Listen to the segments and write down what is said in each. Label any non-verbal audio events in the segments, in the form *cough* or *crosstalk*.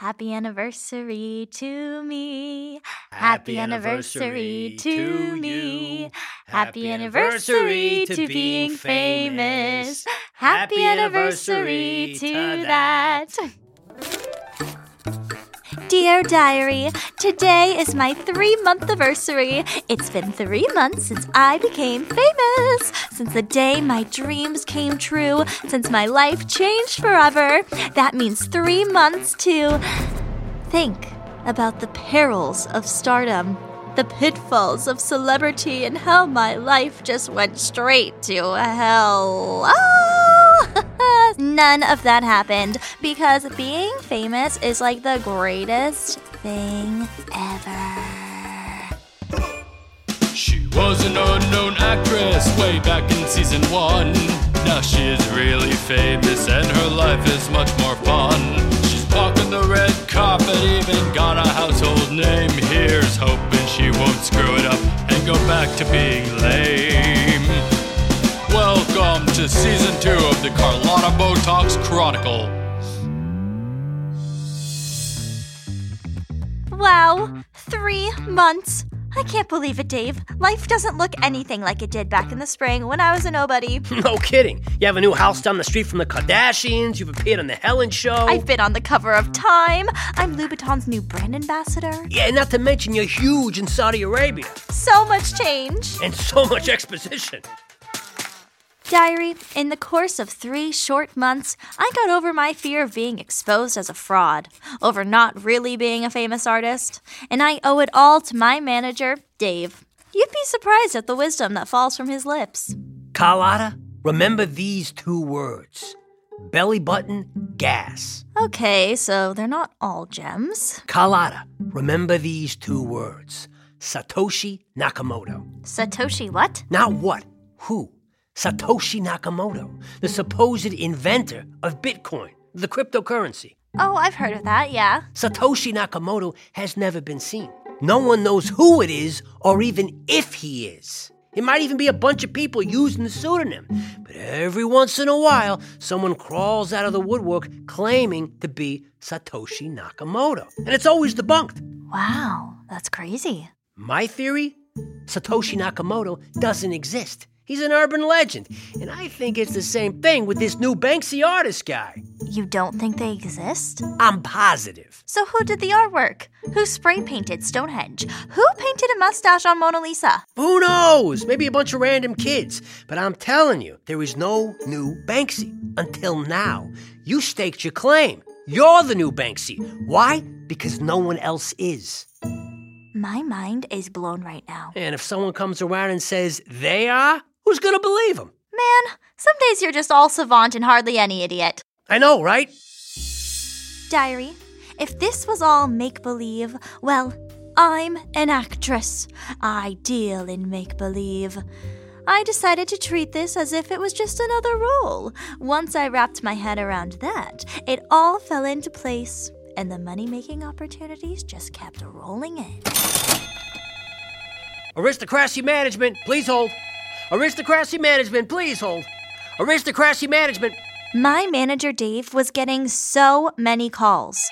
Happy anniversary to me. Happy anniversary to me. Happy anniversary to being famous. Happy anniversary to that. Dear Diary, today is my three month anniversary. It's been three months since I became famous, since the day my dreams came true, since my life changed forever. That means three months to think about the perils of stardom, the pitfalls of celebrity, and how my life just went straight to hell. Ah! *laughs* None of that happened because being famous is like the greatest thing ever. She was an unknown actress way back in season one. Now she is really famous and her life is much more fun. She's walking the red carpet, even got a household name. Here's hoping she won't screw it up and go back to being lame. Welcome to season two of the Carlotta Beautox Chronicle. Wow, three months. I can't believe it, Dave. Life doesn't look anything like it did back in the spring when I was a nobody. *laughs* No kidding. You have a new house down the street from the Kardashians. You've appeared on the Helen Show. I've been on the cover of Time. I'm Louboutin's new brand ambassador. yeah, and not to mention you're huge in Saudi Arabia. So much change. And so much exposition. Diary, in the course of three short months, I got over my fear of being exposed as a fraud, over not really being a famous artist, and I owe it all to my manager, Dave. You'd be surprised at the wisdom that falls from his lips. Carlotta, remember these two words belly button gas. Okay, so they're not all gems. Carlotta, remember these two words Satoshi Nakamoto. Satoshi, what? Now what? Who? Satoshi Nakamoto, the supposed inventor of Bitcoin, the cryptocurrency. Oh, I've heard of that, yeah. Satoshi Nakamoto has never been seen. No one knows who it is or even if he is. It might even be a bunch of people using the pseudonym. But every once in a while, someone crawls out of the woodwork claiming to be Satoshi Nakamoto. And it's always debunked. Wow, that's crazy. My theory Satoshi Nakamoto doesn't exist. He's an urban legend. And I think it's the same thing with this new Banksy artist guy. You don't think they exist? I'm positive. So who did the artwork? Who spray painted Stonehenge? Who painted a mustache on Mona Lisa? Who knows? Maybe a bunch of random kids. But I'm telling you, there is no new Banksy. Until now. You staked your claim. You're the new Banksy. Why? Because no one else is. My mind is blown right now. And if someone comes around and says they are, who's gonna believe him? Man, some days you're just all savant and hardly any idiot. I know, right? Diary, if this was all make believe, well, I'm an actress. I deal in make believe. I decided to treat this as if it was just another role. Once I wrapped my head around that, it all fell into place, and the money making opportunities just kept rolling in. Aristocracy management, please hold. Aristocracy management, please hold. Aristocracy management. My manager Dave was getting so many calls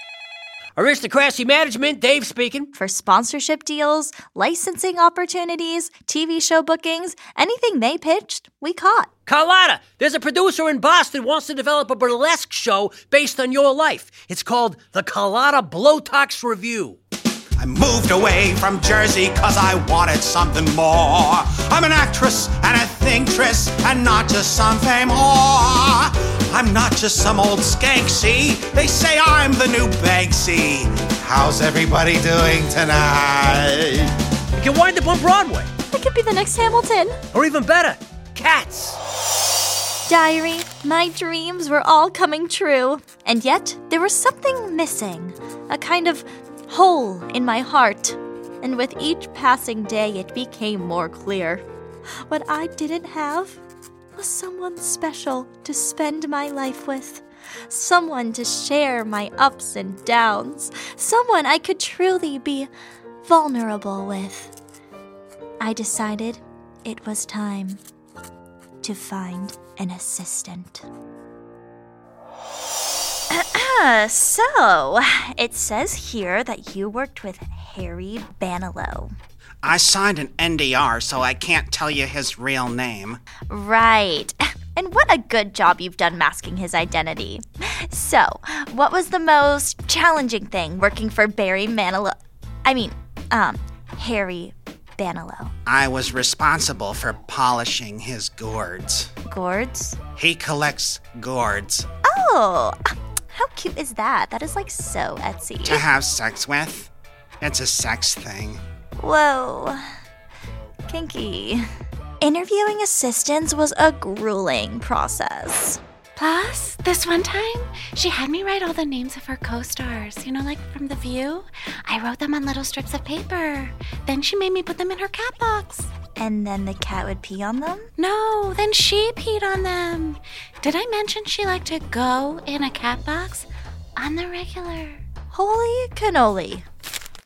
Aristocracy management, Dave speaking. for sponsorship deals, licensing opportunities, TV show bookings, anything they pitched, we caught. Carlotta, there's a producer in Boston wants to develop a burlesque show based on your life. It's called the Carlotta Blowtox Review. I moved away from Jersey cause I wanted something more. I'm an actress and a thinktress and not just some fame whore. I'm not just some old skank, see? They say I'm the new Banksy. How's everybody doing tonight? You can wind up on Broadway. I could be the next Hamilton. Or even better, Cats. Diary, my dreams were all coming true. And yet, there was something missing a kind of hole in my heart. And with each passing day, it became more clear. What I didn't have was someone special to spend my life with. Someone to share my ups and downs. Someone I could truly be vulnerable with. I decided it was time to find an assistant. So, it says here that you worked with Harry Banilow. I signed an NDR, so I can't tell you his real name. Right. *laughs* And what a good job you've done masking his identity. So, what was the most challenging thing working for Barry Manilow? I mean, um, Harry Banilow. I was responsible for polishing his gourds. Gourds? He collects gourds Oh, how cute is that? That is like so Etsy. to have sex with. It's a sex thing. Whoa. Kinky. Interviewing assistants was a grueling process. Plus, this one time, she had me write all the names of her co stars, you know, like from The View. I wrote them on little strips of paper. Then she made me put them in her cat box. And then the cat would pee on them? No, then she peed on them. Did I mention she liked to go in a cat box? On the regular. Holy cannoli.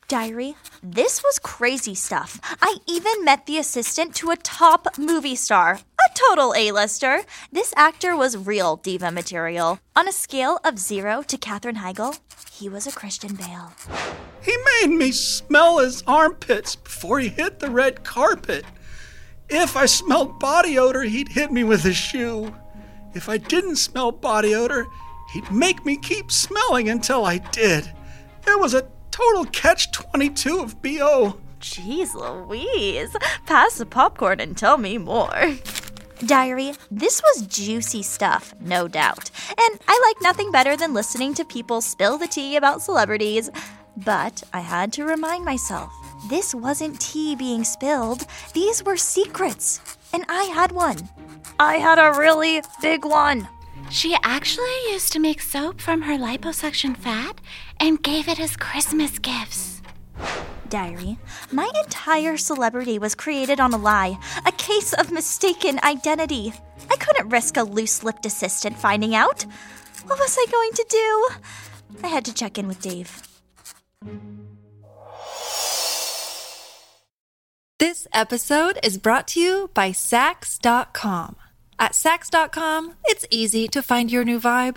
Diary, this was crazy stuff. I even met the assistant to a top movie star, total A-lister. This actor was real diva material. On a scale of zero to Katherine Heigl, he was a Christian Bale. He made me smell his armpits before he hit the red carpet. If I smelled body odor, he'd hit me with his shoe. If I didn't smell body odor, he'd make me keep smelling until I did. It was a total catch 22 of BO. Jeez Louise. Pass the popcorn and tell me more. Diary, this was juicy stuff, no doubt. And I like nothing better than listening to people spill the tea about celebrities. But I had to remind myself this wasn't tea being spilled, these were secrets. And I had one. I had a really big one. She actually used to make soap from her liposuction fat and gave it as Christmas gifts. Diary, my entire celebrity was created on a lie, a case of mistaken identity. I couldn't risk a loose lipped assistant finding out. What was I going to do? I had to check in with Dave. This episode is brought to you by Saks.com. At Saks.com, it's easy to find your new vibe.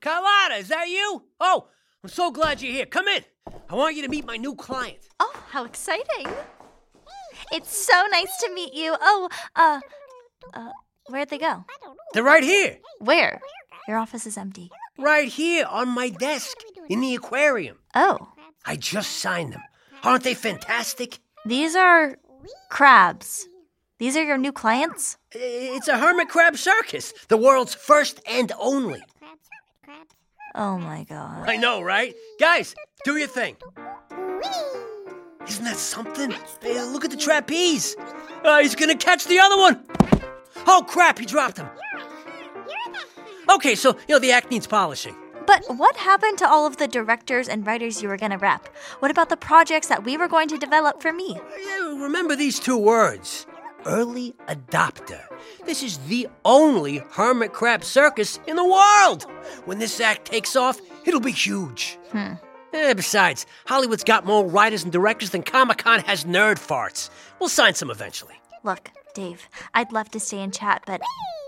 Carlotta, is that you? Oh, I'm so glad you're here. Come in. I want you to meet my new client. Oh, how exciting! It's so nice to meet you. Oh, uh, uh, where'd they go? They're right here. Where? Your office is empty. Right here on my desk in the aquarium. Oh, I just signed them. Aren't they fantastic? these are crabs. These are your new clients? It's a hermit crab circus, the world's first and only. Oh my god. I know, right? Guys, do your thing. Isn't that something? Hey, look at the trapeze. Uh, he's gonna catch the other one. Oh crap, he dropped him. Okay, so, you know, the act needs polishing. But what happened to all of the directors and writers you were going to rep? What about the projects that we were going to develop for me? Yeah, remember these two words early adopter. This is the only hermit crab circus in the world. When this act takes off, it'll be huge. Hmm. Eh, besides, Hollywood's got more writers and directors than Comic Con has nerd farts. We'll sign some eventually. Look, Dave, I'd love to stay and chat, but.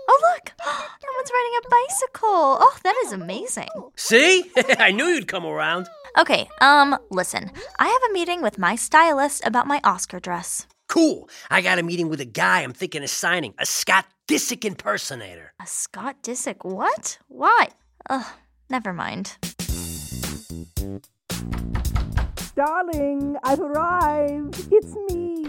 Oh, look! *gasps* Someone's riding a bicycle! Oh, that is amazing. See? *laughs* I knew you'd come around. Okay, um, listen. I have a meeting with my stylist about my Oscar dress. Cool. I got a meeting with a guy I'm thinking of signing, a Scott Disick impersonator. A Scott Disick? What? Why? Ugh, never mind. Darling, I've arrived. It's me.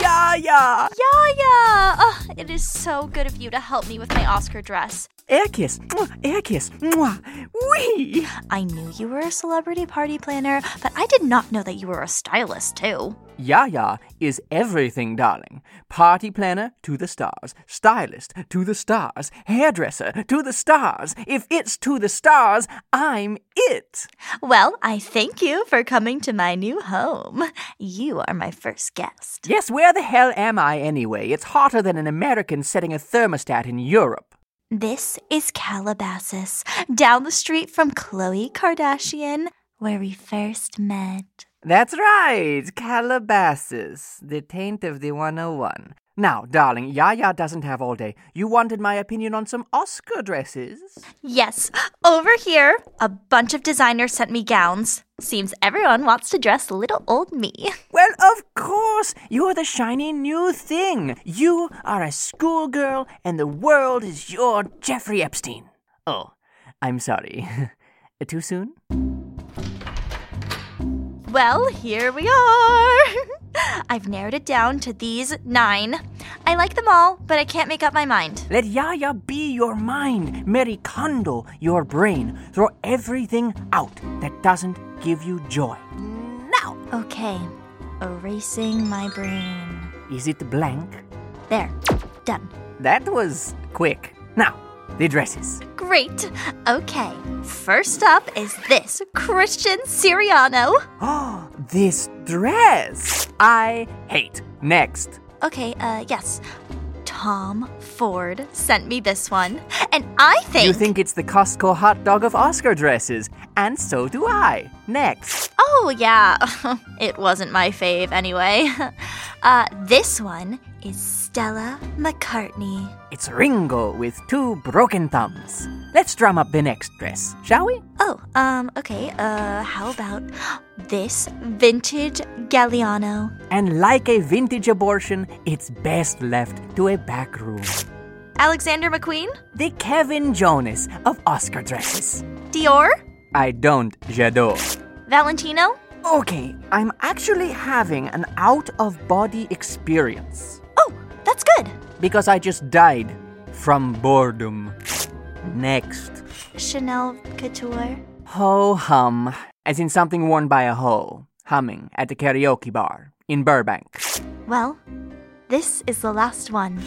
Yaya! Yaya! Oh, it is so good of you to help me with my Oscar dress. Air kiss. Mwah, air kiss. Mwah. Wee! I knew you were a celebrity party planner, but I did not know that you were a stylist, too. Yaya is everything, darling. Party planner to the stars, stylist to the stars, hairdresser to the stars. If it's to the stars, I'm it. Well, I thank you for coming to my new home. You are my first guest. Yes, where the hell am I anyway? It's hotter than an American setting a thermostat in Europe. This is Calabasas, down the street from Khloe Kardashian, where we first met. That's right, Calabasas, the taint of the 101. Now, darling, Yaya doesn't have all day. You wanted my opinion on some Oscar dresses? Yes, over here, a bunch of designers sent me gowns. Seems everyone wants to dress little old me. *laughs* Well, of course, you're the shiny new thing. You are a schoolgirl, and the world is your Jeffrey Epstein. Oh, I'm sorry. *laughs* Too soon? Well, here we are. *laughs* *laughs* I've narrowed it down to these nine. I like them all, but I can't make up my mind. Let Yaya be your mind, Marie Kondo your brain. Throw everything out that doesn't give you joy. Now! Okay, erasing my brain. Is it blank? There, done. That was quick. Now, the dresses. Great. Okay, first up is this Christian Siriano. *gasps* Oh, this dress! I hate. Next. Okay, uh, yes. Tom Ford sent me this one, and I think. You think it's the Costco hot dog of Oscar dresses, and so do I. Next. Oh, yeah. *laughs* it wasn't my fave anyway. *laughs* Uh, this one is Stella McCartney. It's Ringo with two broken thumbs. Let's drum up the next dress, shall we? Oh, um, okay. Uh, how about this vintage Galliano? And like a vintage abortion, it's best left to a back room. Alexander McQueen? The Kevin Jonas of Oscar dresses. Dior? I don't j'adore. Valentino? Okay, I'm actually having an out of body experience. Oh, that's good. Because I just died from boredom. Next. Chanel Couture? Ho hum, as in something worn by a hoe, humming at the karaoke bar in Burbank. Well, this is the last one.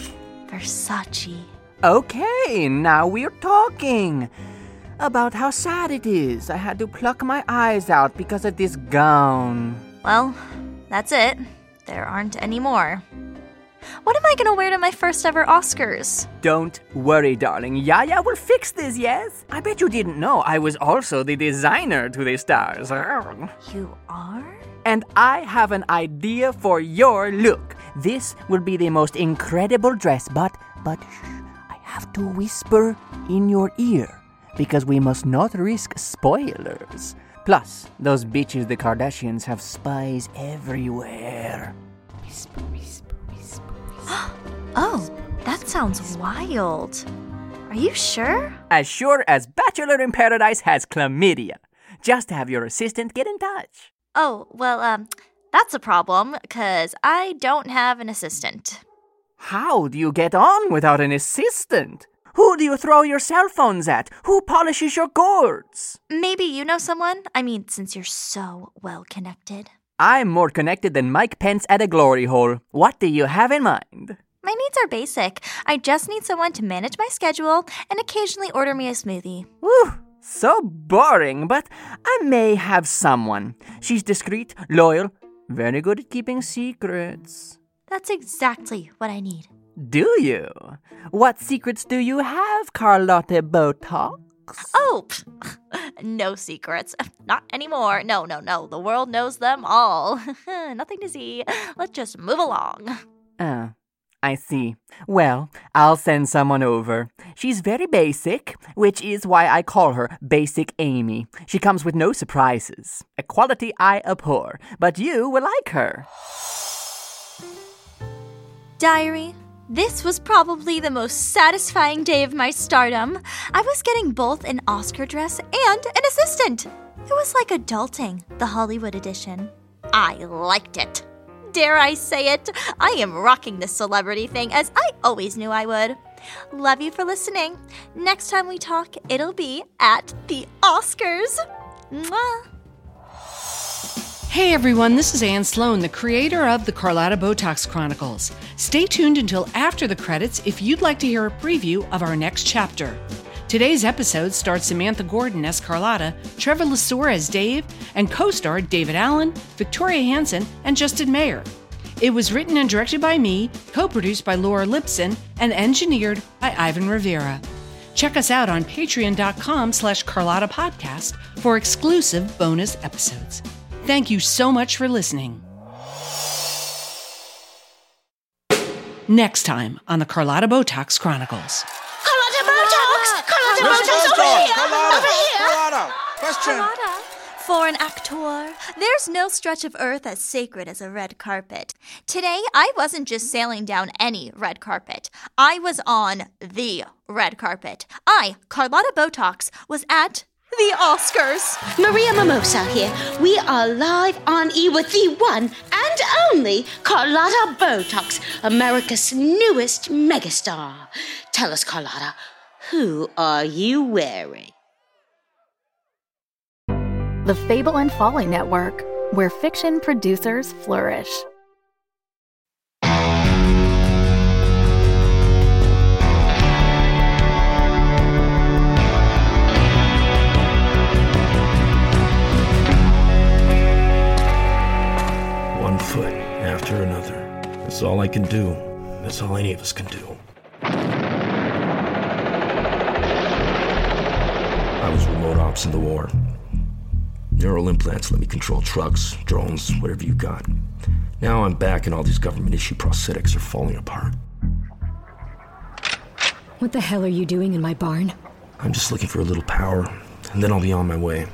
Versace. Okay, now we're talking about how sad it is. I had to pluck my eyes out because of this gown. Well, that's it. There aren't any more. What am I gonna wear to my first ever Oscars? Don't worry, darling. Yaya will fix this, yes? I bet you didn't know I was also the designer to the stars. You are? And I have an idea for your look. This will be the most incredible dress, but, but, shh, I have to whisper in your ear because we must not risk spoilers. Plus, those bitches, the Kardashians, have spies everywhere. Whisper, whisper. *gasps* Oh, that sounds wild. Are you sure? As sure as Bachelor in Paradise has chlamydia. Just have your assistant get in touch. Oh, well, um, that's a problem, because I don't have an assistant. How do you get on without an assistant? Who do you throw your cell phones at? Who polishes your gourds? Maybe you know someone? I mean, since you're so well connected. I'm more connected than Mike Pence at a glory hole. What do you have in mind? My needs are basic. I just need someone to manage my schedule and occasionally order me a smoothie. Whew, so boring, but I may have someone. She's discreet, loyal, very good at keeping secrets. That's exactly what I need. Do you? What secrets do you have, Carlotta Beautox? Oh, *laughs* no secrets. *laughs* Not anymore. No, no, no. The world knows them all. *laughs* Nothing to see. Let's just move along. Oh, I see. Well, I'll send someone over. She's very basic, which is why I call her Basic Amy. She comes with no surprises, a quality I abhor, but you will like her. Diary, this was probably the most satisfying day of my stardom. I was getting both an Oscar dress and an assistant. It was like adulting, the Hollywood edition. I liked it. Dare I say it? I am rocking this celebrity thing as I always knew I would. Love you for listening. Next time we talk, it'll be at the Oscars. Mwah. Hey everyone, this is Ann Sloan, the creator of the Carlotta Beautox Chronicles. Stay tuned until after the credits if you'd like to hear a preview of our next chapter. Today's episode stars Samantha Gordon as Carlotta, Trevor Lissauer as Dave, and co star David Allen, Victoria Hansen, and Justin Mayer. It was written and directed by me, co produced by Laura Lipson, and engineered by Ivan Rivera. Check us out on patreon.com slash Carlotta Podcast for exclusive bonus episodes. Thank you so much for listening. Next time on the Carlotta Beautox Chronicles. Carlotta Beautox! Carlotta Beautox over here! Over here! Carlotta, question. For an actor, there's no stretch of earth as sacred as a red carpet. Today, I wasn't just sailing down any red carpet. I was on the red carpet. I, Carlotta Beautox, was at the Oscars. Maria Mimosa here. We are live on E with the one and only Carlotta Beautox, America's newest megastar. Tell us, Carlotta, who are you wearing? The Fable and Folly Network, where fiction producers flourish. That's all I can do. That's all any of us can do. I was remote ops in the war. Neural implants let me control trucks, drones, whatever you got. Now I'm back and all these government issue prosthetics are falling apart. What the hell are you doing in my barn? I'm just looking for a little power, and then I'll be on my way.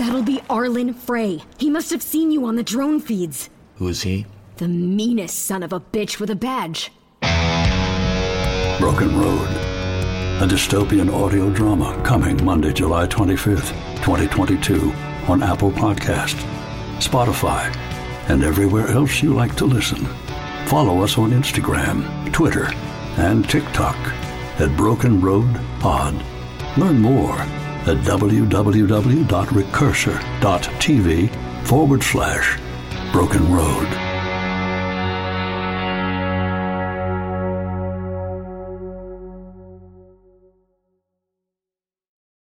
That'll be Arlen Frey. He must have seen you on the drone feeds. Who is he? The meanest son of a bitch with a badge. Broken Road. A dystopian audio drama coming Monday, July 25th, 2022 on Apple Podcast, Spotify, and everywhere else you like to listen. Follow us on Instagram, Twitter, and TikTok at Broken Road Pod. Learn more at www.recursor.tv forward slash Broken Road.